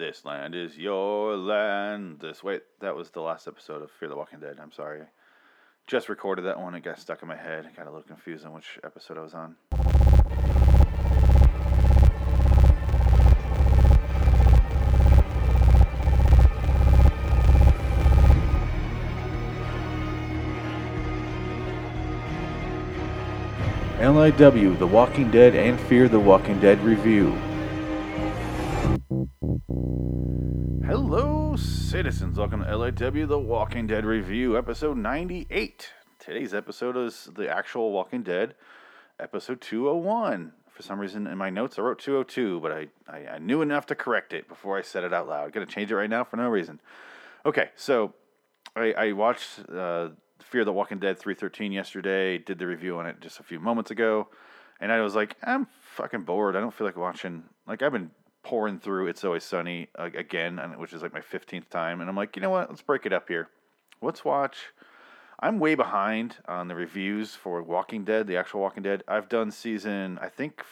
This land is your land. This wait, that was the last episode of Fear the Walking Dead. I'm sorry. Just recorded that one. It got stuck in my head. I got a little confused on which episode I was on. LIW, The Walking Dead, and Fear the Walking Dead review. Hello, citizens. Welcome to LIW The Walking Dead review, episode 98. Today's episode is the actual Walking Dead, episode 201. For some reason, in my notes, I wrote 202, but I, I, I knew enough to correct it before I said it out loud. To change it right now for no reason. Okay, so I, I watched. Uh, Fear the Walking Dead 313 yesterday. Did the review on it just a few moments ago. And I was like, I'm fucking bored. I don't feel like watching. Like, I've been pouring through It's Always Sunny again, which is like my 15th time. And I'm like, you know what? Let's break it up here. Let's watch. I'm way behind on the reviews for Walking Dead, the actual Walking Dead. I've done season, I think,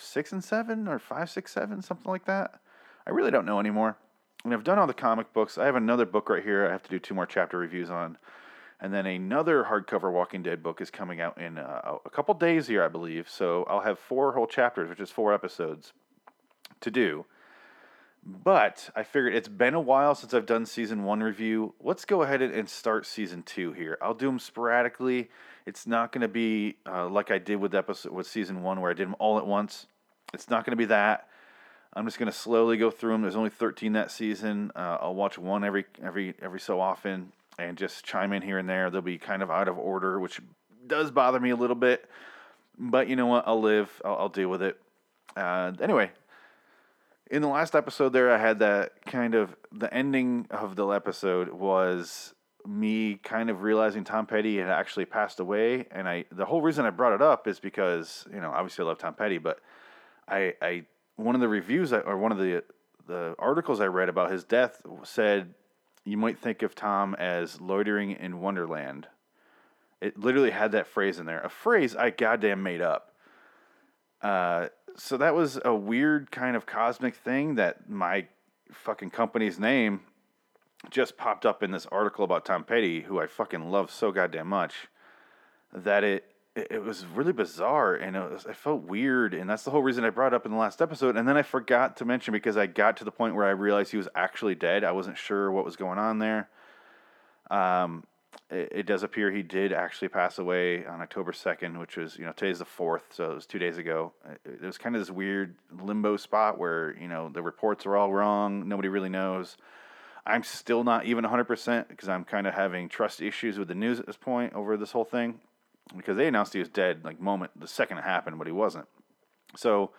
six and seven or five, six, seven, something like that. I really don't know anymore. And I've done all the comic books. I have another book right here I have to do two more chapter reviews on. And then another hardcover Walking Dead book is coming out in uh, a couple days here, I believe. So I'll have four whole chapters, which is four episodes to do. But I figured it's been a while since I've done season one review. Let's go ahead and start season two here. I'll do them sporadically. It's not going to be uh, like I did with episode with season one, where I did them all at once. It's not going to be that. I'm just going to slowly go through them. There's only 13 that season. Uh, I'll watch one every every every so often and just chime in here and there. They'll be kind of out of order, which does bother me a little bit. But you know what? I'll live. I'll, I'll deal with it. Uh, anyway, in the last episode, there I had that kind of the ending of the episode was me kind of realizing Tom Petty had actually passed away, and I the whole reason I brought it up is because you know obviously I love Tom Petty, but I I one of the reviews or one of the the articles I read about his death said you might think of Tom as loitering in Wonderland. It literally had that phrase in there, a phrase I goddamn made up. Uh, so that was a weird kind of cosmic thing that my fucking company's name just popped up in this article about Tom Petty, who I fucking love so goddamn much, that it it was really bizarre and it, was, it felt weird. And that's the whole reason i brought it up in the last episode. And then i forgot to mention because i got to the point where i realized he was actually dead. I wasn't sure what was going on there. Um, it, it does appear he did actually pass away on october 2nd which was you know today's the 4th so it was two days ago it, it was kind of this weird limbo spot where you know the reports are all wrong nobody really knows i'm still not even 100% because i'm kind of having trust issues with the news at this point over this whole thing because they announced he was dead like moment the second it happened, but he wasn't. So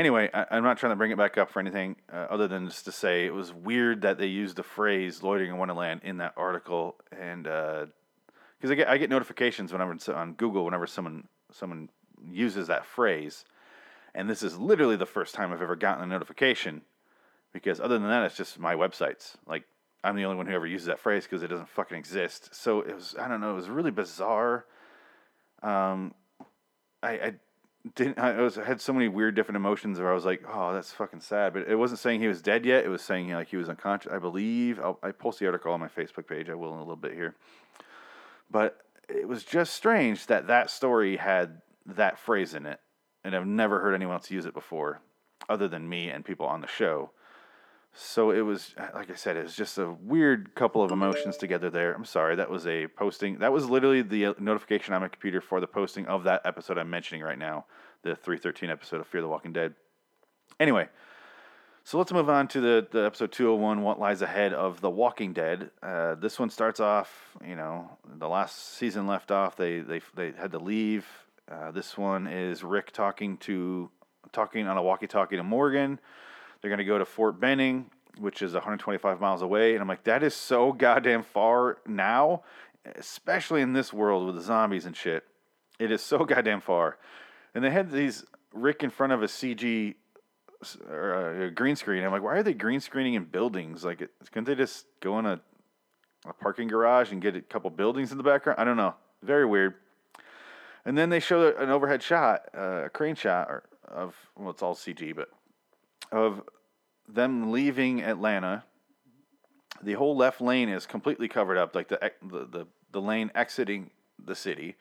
anyway, I, am not trying to bring it back up for anything uh, other than just to say it was weird that they used the phrase "loitering in Wonderland" in that article, and because uh, I get I get notifications whenever on Google whenever someone someone uses that phrase, and this is literally the first time I've ever gotten a notification. Because other than that, it's just my websites. Like I'm the only one who ever uses that phrase because it doesn't fucking exist. So it was I don't know. It was really bizarre um, I, I didn't. I was had so many weird different emotions where I was like, oh, that's fucking sad. But it wasn't saying he was dead yet. It was saying like he was unconscious. I believe. I'll, I post the article on my Facebook page. I will in a little bit here. But it was just strange that that story had that phrase in it, and I've never heard anyone else use it before, other than me and people on the show. So it was, like I said, it was just a weird couple of emotions together there. I'm sorry, that was a posting. That was literally the uh, notification on my computer for the posting of that episode I'm mentioning right now, the 313 episode of Fear the Walking Dead. Anyway, so let's move on to the, the episode 201, What Lies Ahead of The Walking Dead. Uh, this one starts off, you know, the last season left off, they, they, they had to leave. Uh, this one is Rick talking to talking on a walkie-talkie to Morgan they're going to go to Fort Benning, which is 125 miles away. And I'm like, that is so goddamn far now, especially in this world with the zombies and shit. It is so goddamn far. And they had these Rick in front of a CG or a green screen. I'm like, why are they green screening in buildings? Like, couldn't they just go in a, a parking garage and get a couple buildings in the background? I don't know. Very weird. And then they show an overhead shot, uh, a crane shot or of well, it's all CG, but of them leaving Atlanta, the whole left lane is completely covered up. Like the the the, the lane exiting the city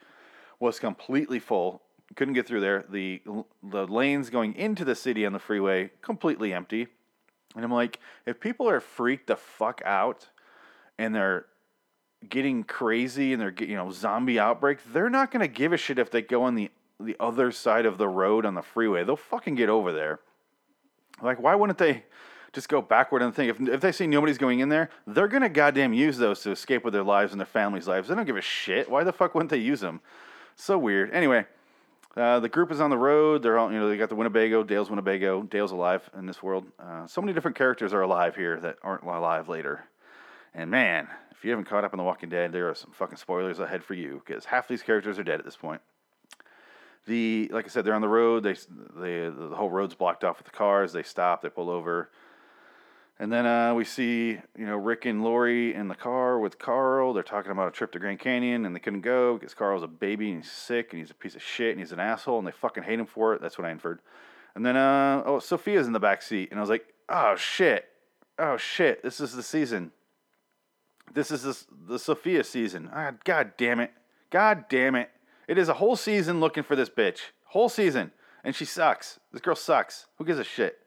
was completely full. Couldn't get through there. The the lanes going into the city on the freeway completely empty. And I'm like, if people are freaked the fuck out and they're getting crazy and they're you know zombie outbreak, they're not gonna give a shit if they go on the the other side of the road on the freeway. They'll fucking get over there. Like, why wouldn't they just go backward and think if if they see nobody's going in there, they're gonna goddamn use those to escape with their lives and their families' lives. They don't give a shit. Why the fuck wouldn't they use them? So weird. Anyway, uh, the group is on the road. They're all, you know, they got the Winnebago. Dale's Winnebago. Dale's alive in this world. Uh, so many different characters are alive here that aren't alive later. And man, if you haven't caught up on The Walking Dead, there are some fucking spoilers ahead for you because half these characters are dead at this point. The like I said, they're on the road. They, they the whole road's blocked off with the cars. They stop. They pull over. And then uh, we see, you know, Rick and Lori in the car with Carl. They're talking about a trip to Grand Canyon, and they couldn't go because Carl's a baby and he's sick and he's a piece of shit and he's an asshole, and they fucking hate him for it. That's what I inferred. And then, uh, oh, Sophia's in the back seat, and I was like, oh shit, oh shit, this is the season. This is the, Sophia season. Ah, God damn it, God damn it. It is a whole season looking for this bitch, whole season, and she sucks. This girl sucks. Who gives a shit?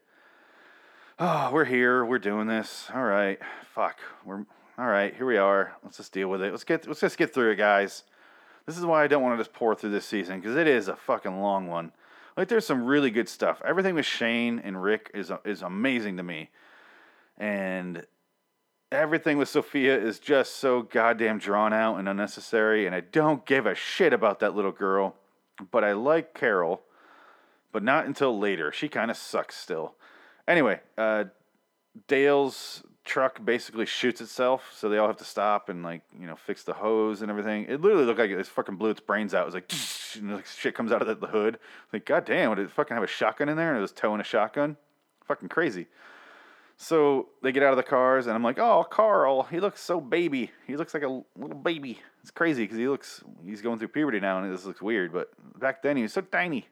oh, we're here, we're doing this. All right, fuck, we're all right. Here we are. Let's just deal with it. Let's get let's just get through it, guys. This is why I don't want to just pour through this season because it is a fucking long one. Like there's some really good stuff. Everything with Shane and Rick is is amazing to me, and everything with Sophia is just so goddamn drawn out and unnecessary. And I don't give a shit about that little girl, but I like Carol, but not until later. She kind of sucks still. Anyway, uh, Dale's truck basically shoots itself, so they all have to stop and like you know fix the hose and everything. It literally looked like it fucking blew its brains out. It was like, and like shit comes out of the, hood. Like, god damn, did it fucking have a shotgun in there? And it was towing a shotgun. Fucking crazy. So they get out of the cars, and I'm like, oh, Carl, he looks so baby. He looks like a little baby. It's crazy because he looks, he's going through puberty now, and this looks weird. But back then, he was so tiny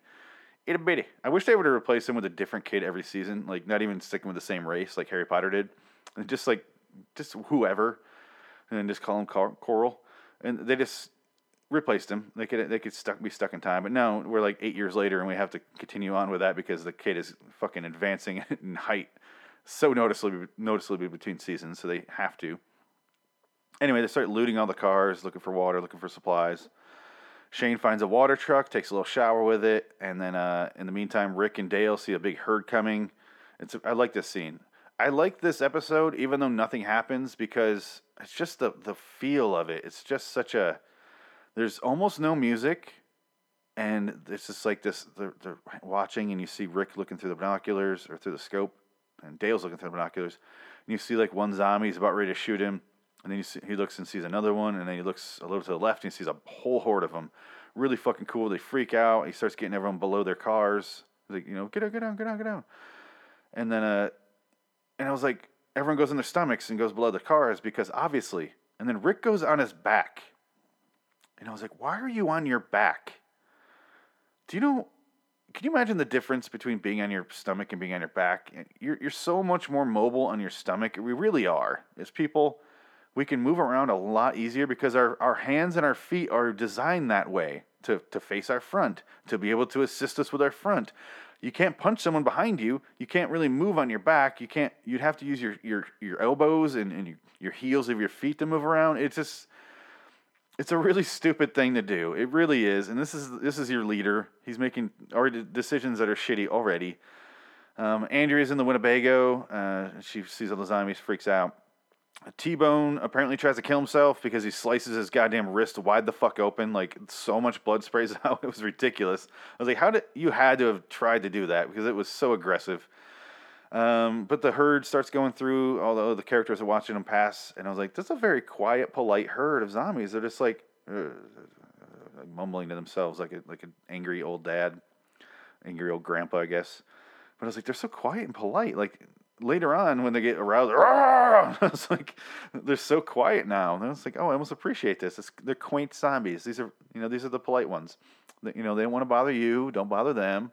itty bitty. I wish they would have replaced him with a different kid every season, like not even sticking with the same race like Harry Potter did, and just like just whoever, and then just call him Coral, and they just replaced him. They could they could stuck be stuck in time, but now we're like eight years later, and we have to continue on with that because the kid is fucking advancing in height so noticeably noticeably between seasons, so they have to. Anyway, they start looting all the cars, looking for water, looking for supplies. Shane finds a water truck, takes a little shower with it, and then uh, in the meantime, Rick and Dale see a big herd coming. It's I like this scene. I like this episode, even though nothing happens, because it's just the the feel of it. It's just such a. There's almost no music, and it's just like this. They're, they're watching, and you see Rick looking through the binoculars or through the scope, and Dale's looking through the binoculars, and you see like one zombie is about ready to shoot him and then see, he looks and sees another one, and then he looks a little to the left and he sees a whole horde of them. Really fucking cool. They freak out. He starts getting everyone below their cars. He's like, you know, get down, get down, get down, get down. And then, uh, and I was like, everyone goes in their stomachs and goes below the cars because obviously. And then Rick goes on his back. And I was like, why are you on your back? Do you know? Can you imagine the difference between being on your stomach and being on your back? You're, you're so much more mobile on your stomach. We really are. As people, we can move around a lot easier because our, our hands and our feet are designed that way to, to face our front, to be able to assist us with our front. You can't punch someone behind you. You can't really move on your back. You can't. You'd have to use your your, your elbows and, and your, your heels of your feet to move around. It's just it's a really stupid thing to do. It really is. And this is this is your leader. He's making already decisions that are shitty already. Um, Andrea's in the Winnebago. Uh, she sees all the zombies, freaks out. T Bone apparently tries to kill himself because he slices his goddamn wrist wide the fuck open. Like so much blood sprays out. It was ridiculous. I was like, how did you had to have tried to do that because it was so aggressive. Um, but the herd starts going through, although the characters are watching them pass, and I was like, this is a very quiet, polite herd of zombies. They're just like uh, mumbling to themselves, like a like an angry old dad, angry old grandpa, I guess. But I was like, they're so quiet and polite. Like later on when they get aroused, it's like they're so quiet now. And was like, oh, I almost appreciate this. It's, they're quaint zombies. These are, you know, these are the polite ones. You know, they don't want to bother you. Don't bother them.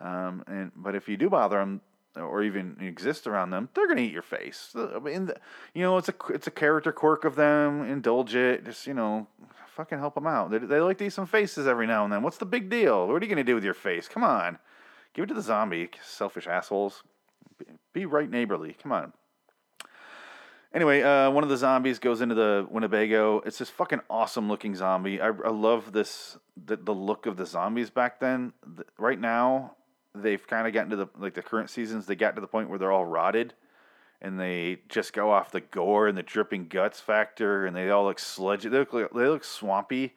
Um, and but if you do bother them, or even exist around them, they're gonna eat your face. I mean, you know, it's a it's a character quirk of them. Indulge it. Just you know, fucking help them out. They, they like to eat some faces every now and then. What's the big deal? What are you gonna do with your face? Come on, give it to the zombie. Selfish assholes. Be, be right neighborly. Come on. Anyway, uh, one of the zombies goes into the Winnebago. It's this fucking awesome looking zombie. I, I love this the, the look of the zombies back then. The, right now, they've kind of gotten to the like the current seasons. They got to the point where they're all rotted, and they just go off the gore and the dripping guts factor, and they all look sludgy. They look they look swampy.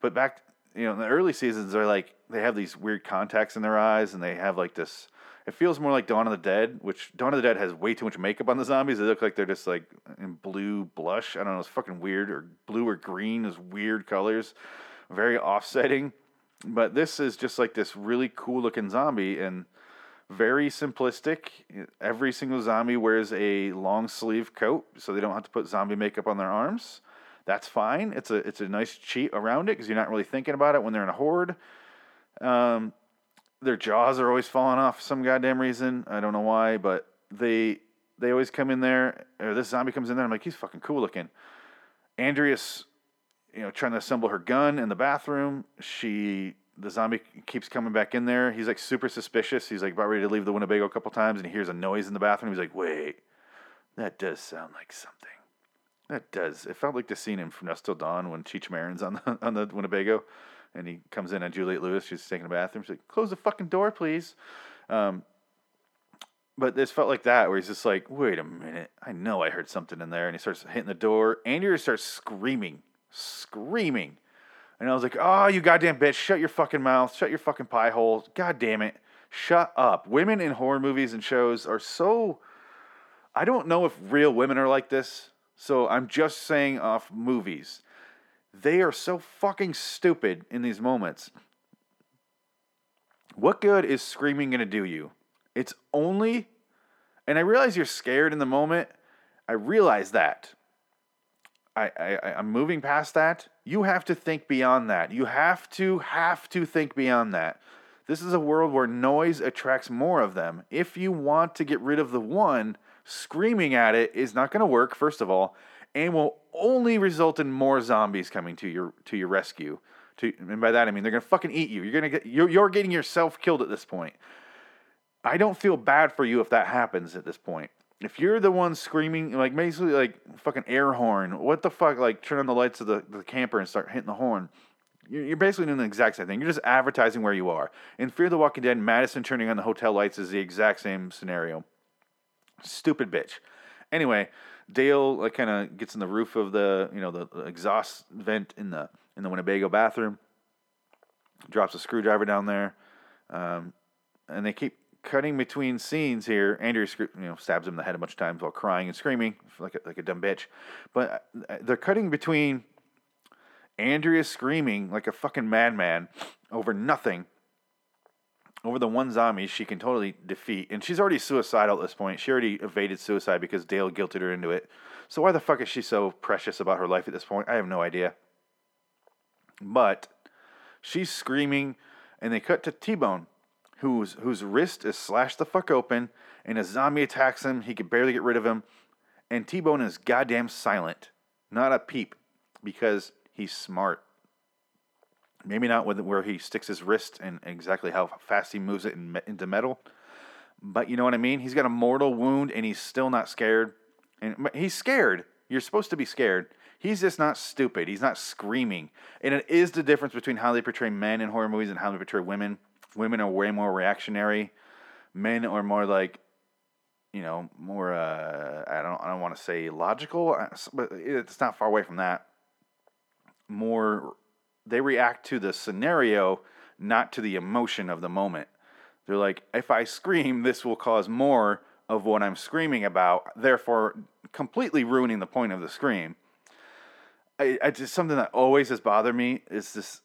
But back, you know, in the early seasons, they're like they have these weird contacts in their eyes, and they have like this it feels more like Dawn of the Dead, which Dawn of the Dead has way too much makeup on the zombies. They look like they're just like in blue blush. I don't know, it's fucking weird, or blue or green is weird colors, very offsetting. But this is just like this really cool looking zombie and very simplistic. Every single zombie wears a long sleeve coat, so they don't have to put zombie makeup on their arms. That's fine. It's a it's a nice cheat around it because you're not really thinking about it when they're in a horde. Um, their jaws are always falling off for some goddamn reason. I don't know why, but they they always come in there. Or this zombie comes in there. I'm like, he's fucking cool looking. Andrea's, you know, trying to assemble her gun in the bathroom. She the zombie keeps coming back in there. He's like super suspicious. He's like about ready to leave the Winnebago a couple times, and he hears a noise in the bathroom. He's like, wait, that does sound like something. That does. It felt like the scene in From Dusk Till Dawn when Cheech Marin's on the on the Winnebago and he comes in on Juliette Lewis. She's taking a bathroom. She's like, "Close the fucking door, please." Um, but this felt like that, where he's just like, "Wait a minute, I know I heard something in there," and he starts hitting the door. Andrea starts screaming, screaming, and I was like, "Oh, you goddamn bitch! Shut your fucking mouth! Shut your fucking pie hole! God damn it! Shut up!" Women in horror movies and shows are so. I don't know if real women are like this, so I'm just saying off movies they are so fucking stupid in these moments. What good is screaming to do you? It's only, and I realize you're scared in the moment. I realize that. I, I, I'm moving past that. You have to think beyond that. You have to, have to think beyond that. This is a world where noise attracts more of them. If you want to get rid of the one, screaming at it is not going to work, first of all and will only result in more zombies coming to your to your rescue. To, and by that I mean they're gonna fucking eat you. You're gonna get you're, you're getting yourself killed at this point. I don't feel bad for you if that happens at this point. If you're the one screaming like basically like fucking air horn, what the fuck? Like turn on the lights of the, the camper and start hitting the horn. You're, basically doing the exact same thing. You're just advertising where you are. In Fear the Walking Dead, Madison turning on the hotel lights is the exact same scenario. Stupid bitch. Anyway, Dale like kind of gets in the roof of the you know the, the exhaust vent in the in the Winnebago bathroom, drops a screwdriver down there, um, and they keep cutting between scenes here. Andrea you know stabs him in the head a bunch of times while crying and screaming like a, like a dumb bitch, but uh, they're cutting between Andrea screaming like a fucking madman over nothing over the one zombie she can totally defeat, and she's already suicidal at this point. She already evaded suicide because Dale guilted her into it. So why the fuck is she so precious about her life at this point? I have no idea. But she's screaming, and they cut to T Bone, whose whose wrist is slashed the fuck open, and a zombie attacks him. He can barely get rid of him, and T Bone is goddamn silent, not a peep, because he's smart. Maybe not with where he sticks his wrist and exactly how fast he moves it in, into metal. But you know what I mean? He's got a mortal wound and he's still not scared. And he's scared. You're supposed to be scared. He's just not stupid. He's not screaming. And it is the difference between how they portray men in horror movies and how they portray women. Women are way more reactionary. Men are more like, you know, more. Uh, I don't. I don't want to say logical, uh, but it's not far away from that. More they react to the scenario, not to the emotion of the moment. They're like, if I scream, this will cause more of what I'm screaming about, therefore completely ruining the point of the scream. I, I just something that always has bothered me is this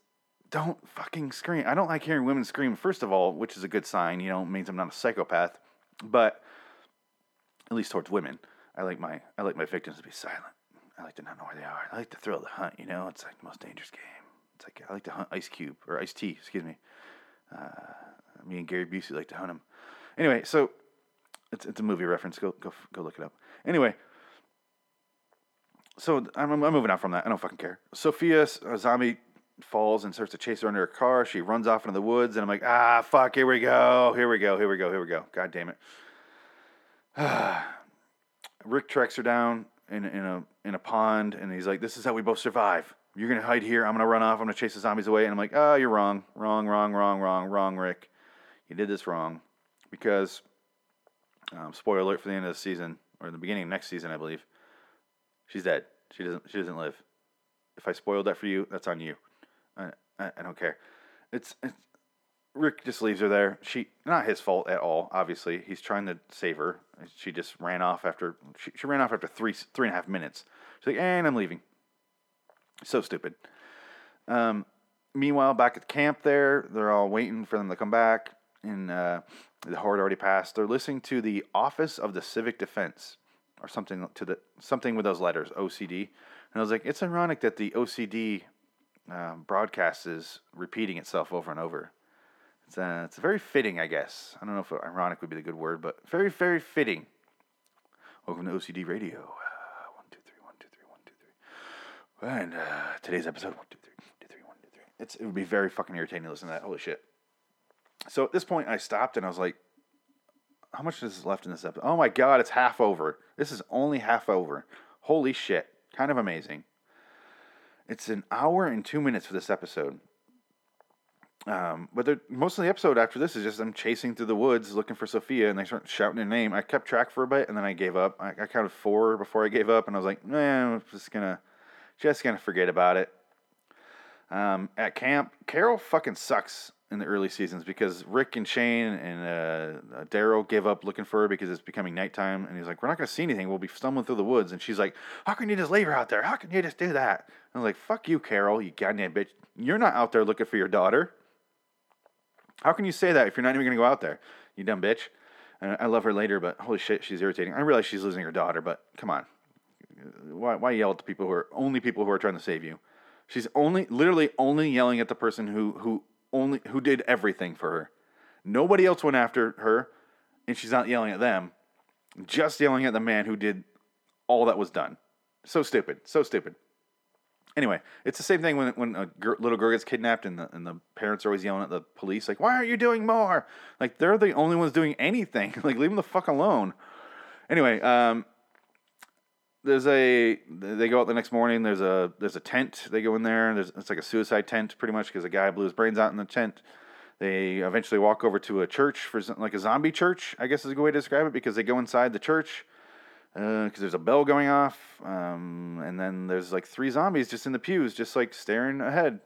don't fucking scream. I don't like hearing women scream, first of all, which is a good sign, you know, means I'm not a psychopath. But at least towards women. I like my I like my victims to be silent. I like to not know where they are. I like to thrill of the hunt, you know, it's like the most dangerous game. It's like I like to hunt Ice Cube or Ice T, excuse me. Uh, me and Gary Busey like to hunt him. Anyway, so It's it's a movie reference. Go go go look it up. Anyway, so I'm, I'm moving on from that. I don't fucking care. Sophia, zombie, falls and starts to chase her under her car. She runs off into the woods, and I'm like, ah, fuck, here we go, here we go, here we go, here we go. God damn it. Rick tracks her down in, in a in a pond, and he's like, "This is how we both survive. You're gonna hide here. I'm gonna run off. I'm gonna chase the zombies away." And I'm like, "Oh, you're wrong, wrong, wrong, wrong, wrong, wrong, Rick. You did this wrong because um, spoiler alert for the end of the season or the beginning of next season, I believe. She's dead. She doesn't. She doesn't live. If I spoiled that for you, that's on you. I, I, I don't care. It's, it's Rick just leaves her there. She not his fault at all. Obviously, he's trying to save her. She just ran off after she, she ran off after three three and a half minutes. She's like, and I'm leaving. So stupid. Um, meanwhile, back at camp, there they're all waiting for them to come back, and uh, the horde already passed. They're listening to the Office of the Civic Defense or something to the something with those letters OCD. And I was like, it's ironic that the OCD uh, broadcast is repeating itself over and over. It's uh, it's very fitting, I guess. I don't know if ironic would be the good word, but very very fitting. Welcome to OCD Radio. Uh, one two three one two three one two three. And uh, today's episode one two three one two three one two three. It's it would be very fucking irritating to listen to that. Holy shit. So at this point, I stopped and I was like, how much is left in this episode? Oh my god, it's half over. This is only half over. Holy shit. Kind of amazing. It's an hour and two minutes for this episode. Um, but most of the episode after this is just them chasing through the woods looking for Sophia, and they start shouting her name. I kept track for a bit, and then I gave up. I, I counted four before I gave up, and I was like, "Man, I'm just gonna, just gonna forget about it." Um, at camp, Carol fucking sucks in the early seasons because Rick and Shane and uh, Daryl give up looking for her because it's becoming nighttime, and he's like, "We're not gonna see anything. We'll be stumbling through the woods." And she's like, "How can you just leave her out there? How can you just do that?" And I was like, "Fuck you, Carol, you goddamn bitch. You're not out there looking for your daughter. How can you say that if you're not even gonna go out there, you dumb bitch?" And I love her later, but holy shit, she's irritating. I realize she's losing her daughter, but come on, why, why yell at the people who are only people who are trying to save you? She's only, literally, only yelling at the person who who only who did everything for her. Nobody else went after her, and she's not yelling at them, just yelling at the man who did all that was done. So stupid, so stupid. Anyway, it's the same thing when when a little girl gets kidnapped and the and the parents are always yelling at the police like, "Why aren't you doing more?" Like they're the only ones doing anything. like leave them the fuck alone. Anyway, um, there's a they go out the next morning. There's a there's a tent. They go in there. There's it's like a suicide tent, pretty much, because a guy blew his brains out in the tent. They eventually walk over to a church for like a zombie church, I guess is a good way to describe it, because they go inside the church because uh, there's a bell going off, um, and then there's like three zombies just in the pews, just like staring ahead.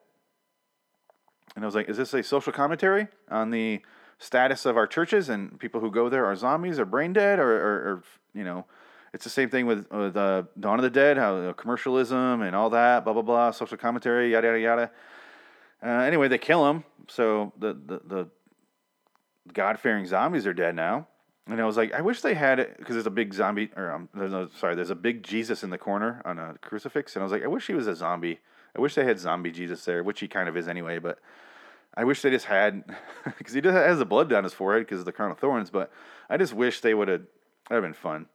And I was like, is this a social commentary on the status of our churches and people who go there are zombies or brain dead or, or, or you know? It's the same thing with, with uh, Dawn of the Dead, how commercialism and all that, blah blah blah, social commentary, yada yada yada. Uh, anyway, they kill him, so the the, the God fearing zombies are dead now. And I was like, I wish they had it because there's a big zombie, or um, there's no, sorry, there's a big Jesus in the corner on a crucifix, and I was like, I wish he was a zombie. I wish they had zombie Jesus there, which he kind of is anyway. But I wish they just had, because he just has the blood down his forehead because of the crown of thorns. But I just wish they would have. That'd have been fun.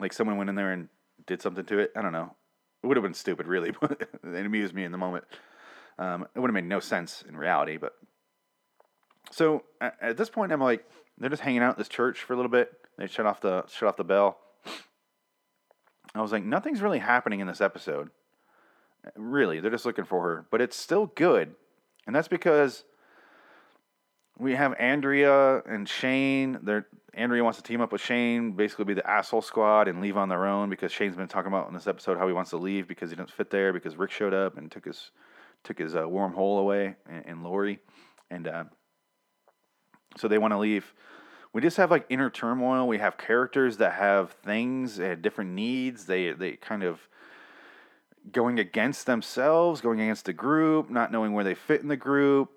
Like someone went in there and did something to it. I don't know. It would have been stupid, really, but it amused me in the moment. Um, it would have made no sense in reality, but so at, this point, I'm like, they're just hanging out this church for a little bit. They shut off the shut off the bell. I was like, nothing's really happening in this episode. Really, they're just looking for her, but it's still good, and that's because we have Andrea and Shane. They're Andrea wants to team up with Shane, basically be the asshole squad and leave on their own because Shane's been talking about in this episode how he wants to leave because he doesn't fit there because Rick showed up and took his took his uh, wormhole away and, and Lori, and uh, so they want to leave. We just have like inner turmoil. We have characters that have things, they have different needs. They they kind of going against themselves, going against the group, not knowing where they fit in the group.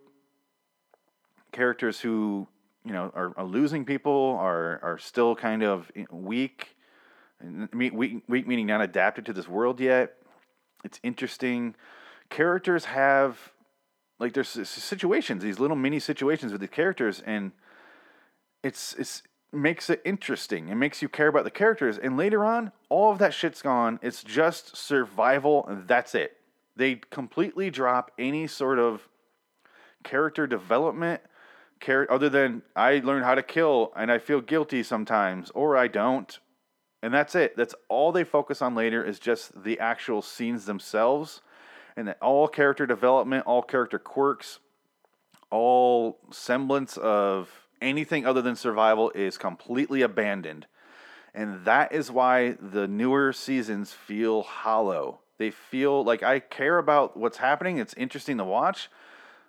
Characters who you know are, are losing people are are still kind of weak. Weak, weak meaning not adapted to this world yet. It's interesting. Characters have like there's situations, these little mini situations with the characters, and it's it's makes it interesting. It makes you care about the characters. And later on, all of that shit's gone. It's just survival, and that's it. They completely drop any sort of character development char- other than I learn how to kill and I feel guilty sometimes or I don't. And that's it. That's all they focus on later is just the actual scenes themselves and that all character development, all character quirks, all semblance of anything other than survival is completely abandoned. And that is why the newer seasons feel hollow. They feel like I care about what's happening. It's interesting to watch,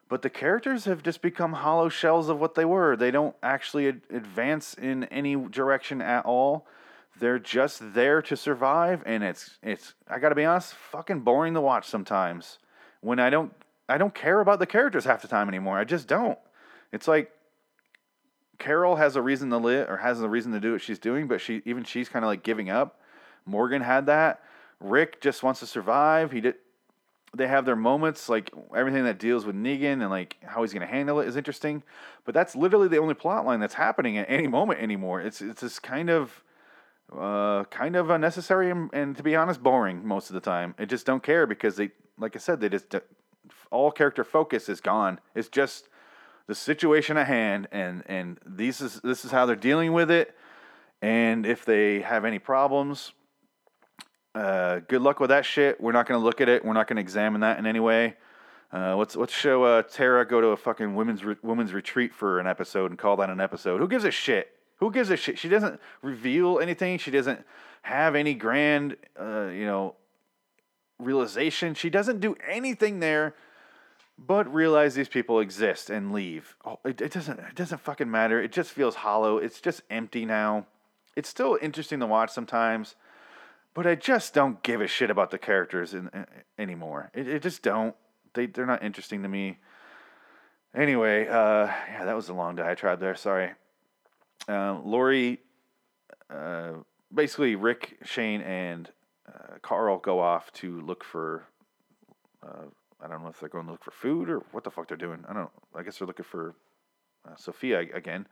but the characters have just become hollow shells of what they were. They don't actually ad- advance in any direction at all. They're just there to survive, and it's it's. I gotta be honest, fucking boring to watch sometimes. When I don't I don't care about the characters half the time anymore. I just don't. It's like Carol has a reason to live or has a reason to do what she's doing, but she even she's kind of like giving up. Morgan had that. Rick just wants to survive. He did. They have their moments, like everything that deals with Negan and like how he's going to handle it is interesting. But that's literally the only plot line that's happening at any moment anymore. It's it's this kind of uh, kind of unnecessary and, and, to be honest, boring most of the time. I just don't care because they, like I said, they just all character focus is gone. It's just the situation at hand, and and these is this is how they're dealing with it. And if they have any problems, uh, good luck with that shit. We're not going to look at it. We're not going to examine that in any way. Uh, let's let's show uh, Tara go to a fucking women's re- women's retreat for an episode and call that an episode. Who gives a shit? Who gives a shit? She doesn't reveal anything. She doesn't have any grand, uh, you know, realization. She doesn't do anything there but realize these people exist and leave. Oh, it, it doesn't it doesn't fucking matter. It just feels hollow. It's just empty now. It's still interesting to watch sometimes, but I just don't give a shit about the characters in, in, anymore. It, it just don't. They they're not interesting to me. Anyway, uh, yeah, that was a long diatribe there. Sorry. Uh, Lori, uh, basically, Rick, Shane, and uh, Carl go off to look for uh, I don't know if they're going to look for food or what the fuck they're doing. I don't. I guess they're looking for uh, Sophia again.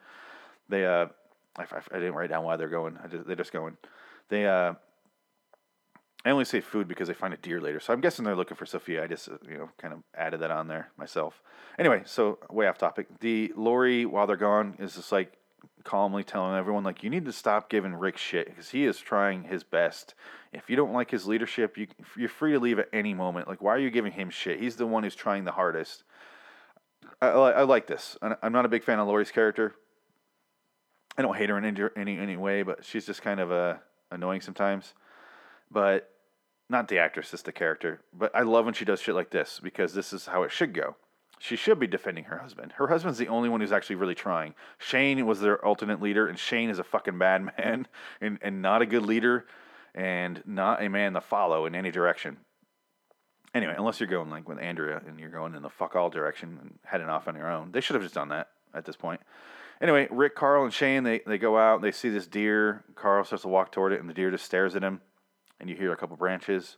They uh, I, I, I, didn't write down why they're going. Just, they're just going. They uh, I only say food because they find a deer later, so I'm guessing they're looking for Sophia. I just you know kind of added that on there myself. Anyway, so way off topic. The Lori while they're gone is just like calmly telling everyone like you need to stop giving Rick shit because he is trying his best. If you don't like his leadership, you you're free to leave at any moment. Like why are you giving him shit? He's the one who's trying the hardest. I, I, I like this. I'm not a big fan of Lori's character. I don't hate her in any any, any way, but she's just kind of uh, annoying sometimes. But not the actress, just the character. But I love when she does shit like this because this is how it should go she should be defending her husband. Her husband's the only one who's actually really trying. Shane was their alternate leader, and Shane is a fucking bad man and, and not a good leader and not a man to follow in any direction. Anyway, unless you're going like with Andrea and you're going in the fuck all direction and heading off on your own. They should have just done that at this point. Anyway, Rick, Carl, and Shane, they, they go out, they see this deer. Carl starts to walk toward it, and the deer just stares at him. And you hear a couple branches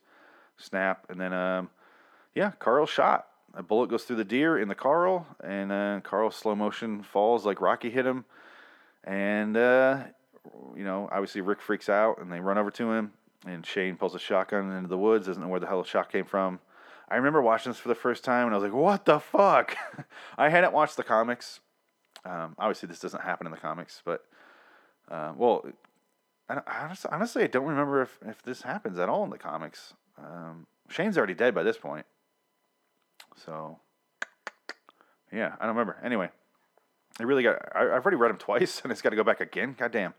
snap, and then, um, yeah, Carl shot a bullet goes through the deer in the Carl, and uh, Carl slow motion falls like Rocky hit him. And, uh, you know, obviously Rick freaks out and they run over to him. And Shane pulls a shotgun into the woods, doesn't know where the hell the shot came from. I remember watching this for the first time and I was like, what the fuck? I hadn't watched the comics. Um, obviously, this doesn't happen in the comics, but, uh, well, I, honestly, honestly, I don't remember if, if this happens at all in the comics. Um, Shane's already dead by this point. So, yeah, I don't remember. Anyway, I really got. I, have already read him twice, and it's got to go back again. God damn.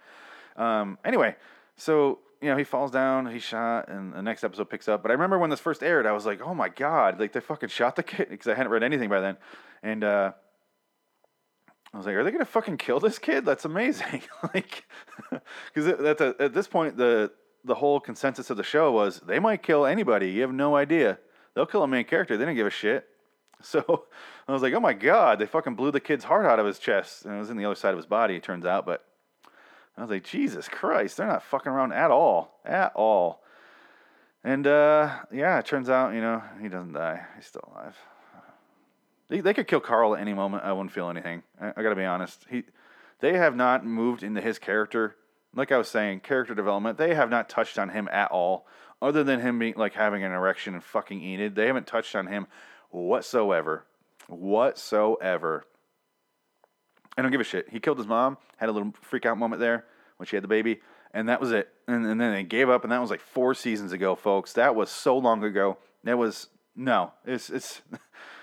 Um, anyway, so you know he falls down, he's shot, and the next episode picks up. But I remember when this first aired, I was like, oh my god, like they fucking shot the kid because I hadn't read anything by then, and uh, I was like, are they gonna fucking kill this kid? That's amazing. like, because that's a, at this point the the whole consensus of the show was they might kill anybody. You have no idea. They'll kill a main character. They didn't give a shit. So I was like, oh my god, they fucking blew the kid's heart out of his chest, and it was in the other side of his body. It turns out, but I was like, Jesus Christ, they're not fucking around at all, at all. And uh, yeah, it turns out, you know, he doesn't die. He's still alive. They, they could kill Carl at any moment. I wouldn't feel anything. I, I got to be honest. He They have not moved into his character. Like I was saying, character development. They have not touched on him at all, other than him being like having an erection and fucking Enid. They haven't touched on him whatsoever, whatsoever. I don't give a shit. He killed his mom. Had a little freak out moment there when she had the baby, and that was it. And, and then they gave up, and that was like four seasons ago, folks. That was so long ago. That was no. It's it's.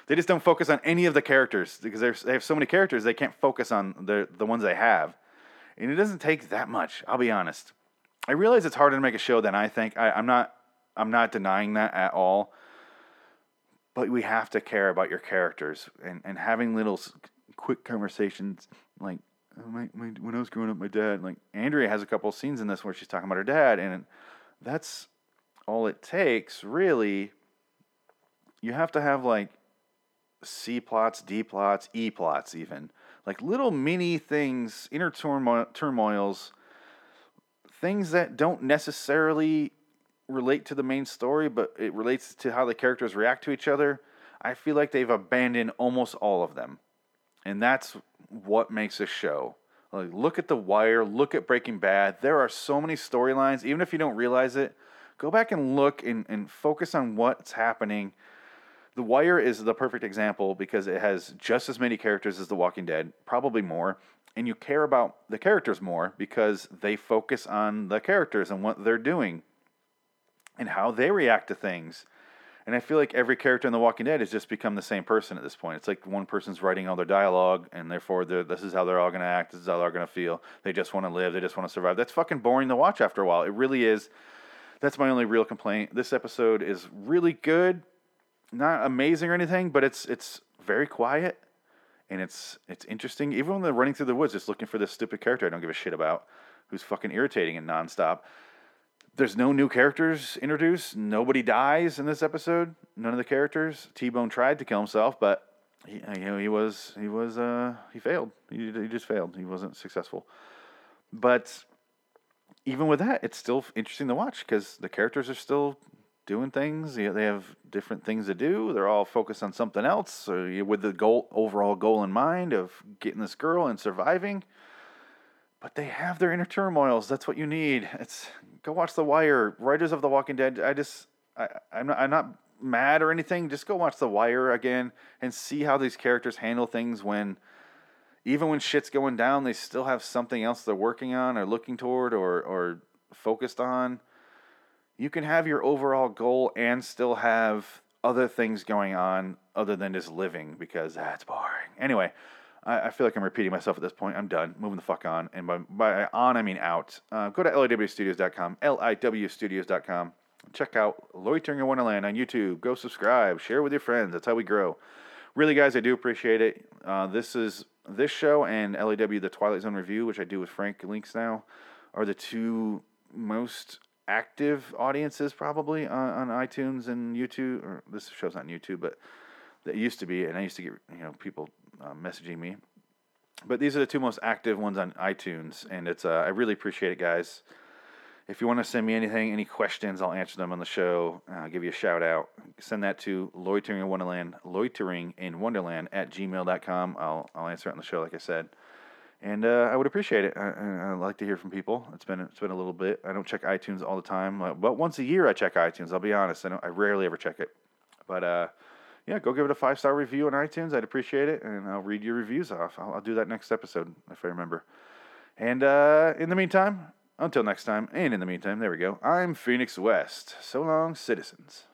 they just don't focus on any of the characters because they have so many characters they can't focus on the the ones they have, and it doesn't take that much. I'll be honest. I realize it's harder to make a show than I think. I, I'm not I'm not denying that at all. But we have to care about your characters and, and having little quick conversations like oh, my, my, when I was growing up, my dad like Andrea has a couple scenes in this where she's talking about her dad, and that's all it takes really. You have to have like C plots, D plots, E plots, even like little mini things, inner turmoil, turmoils, things that don't necessarily relate to the main story, but it relates to how the characters react to each other. I feel like they've abandoned almost all of them. And that's what makes a show. Like, look at The Wire, look at Breaking Bad. There are so many storylines, even if you don't realize it. Go back and look and, and focus on what's happening. The Wire is the perfect example because it has just as many characters as The Walking Dead, probably more. And you care about the characters more because they focus on the characters and what they're doing and how they react to things. And I feel like every character in The Walking Dead has just become the same person at this point. It's like one person's writing all their dialogue, and therefore this is how they're all going to act. This is how they're going to feel. They just want to live. They just want to survive. That's fucking boring to watch after a while. It really is. That's my only real complaint. This episode is really good, not amazing or anything, but it's it's very quiet, and it's it's interesting. Even when they're running through the woods, just looking for this stupid character I don't give a shit about, who's fucking irritating and nonstop there's no new characters introduced. Nobody dies in this episode. None of the characters. T Bone tried to kill himself, but he, you know, he was he was uh, he failed. He, he just failed. He wasn't successful. But even with that, it's still interesting to watch because the characters are still doing things. They have different things to do. They're all focused on something else, with the goal, overall goal in mind of getting this girl and surviving. But they have their inner turmoils. That's what you need. It's go watch The Wire. Writers of The Walking Dead. I just I, I'm not I'm not mad or anything. Just go watch The Wire again and see how these characters handle things when even when shit's going down, they still have something else they're working on or looking toward or or focused on. You can have your overall goal and still have other things going on other than just living because that's boring. Anyway, I, I, feel like I'm repeating myself at this point. I'm done. Moving the fuck on. And by, by on, I mean out. Uh, go to liwstudios.com, liwstudios.com. Check out Loitering in Wonderland on YouTube. Go subscribe. Share with your friends. That's how we grow. Really, guys, I do appreciate it. Uh, this is this show and LIW The Twilight Zone Review, which I do with Frank Links now, are the two most active audiences probably on, on iTunes and YouTube. Or this show's not on YouTube, but it used to be, and I used to get you know people uh, messaging me. But these are the two most active ones on iTunes, and it's uh, I really appreciate it, guys. If you want to send me anything, any questions, I'll answer them on the show. I'll give you a shout out. Send that to loitering in Wonderland, loitering in Wonderland at gmail.com. I'll, I'll answer it on the show, like I said. And uh, I would appreciate it. I, I, like to hear from people. It's been it's been a little bit. I don't check iTunes all the time, but once a year I check iTunes. I'll be honest. I don't. I rarely ever check it. But uh, yeah, go give it a five star review on iTunes. I'd appreciate it, and I'll read your reviews off. I'll, I'll do that next episode if I remember. And uh, in the meantime, until next time, and in the meantime, there we go. I'm Phoenix West. So long, citizens.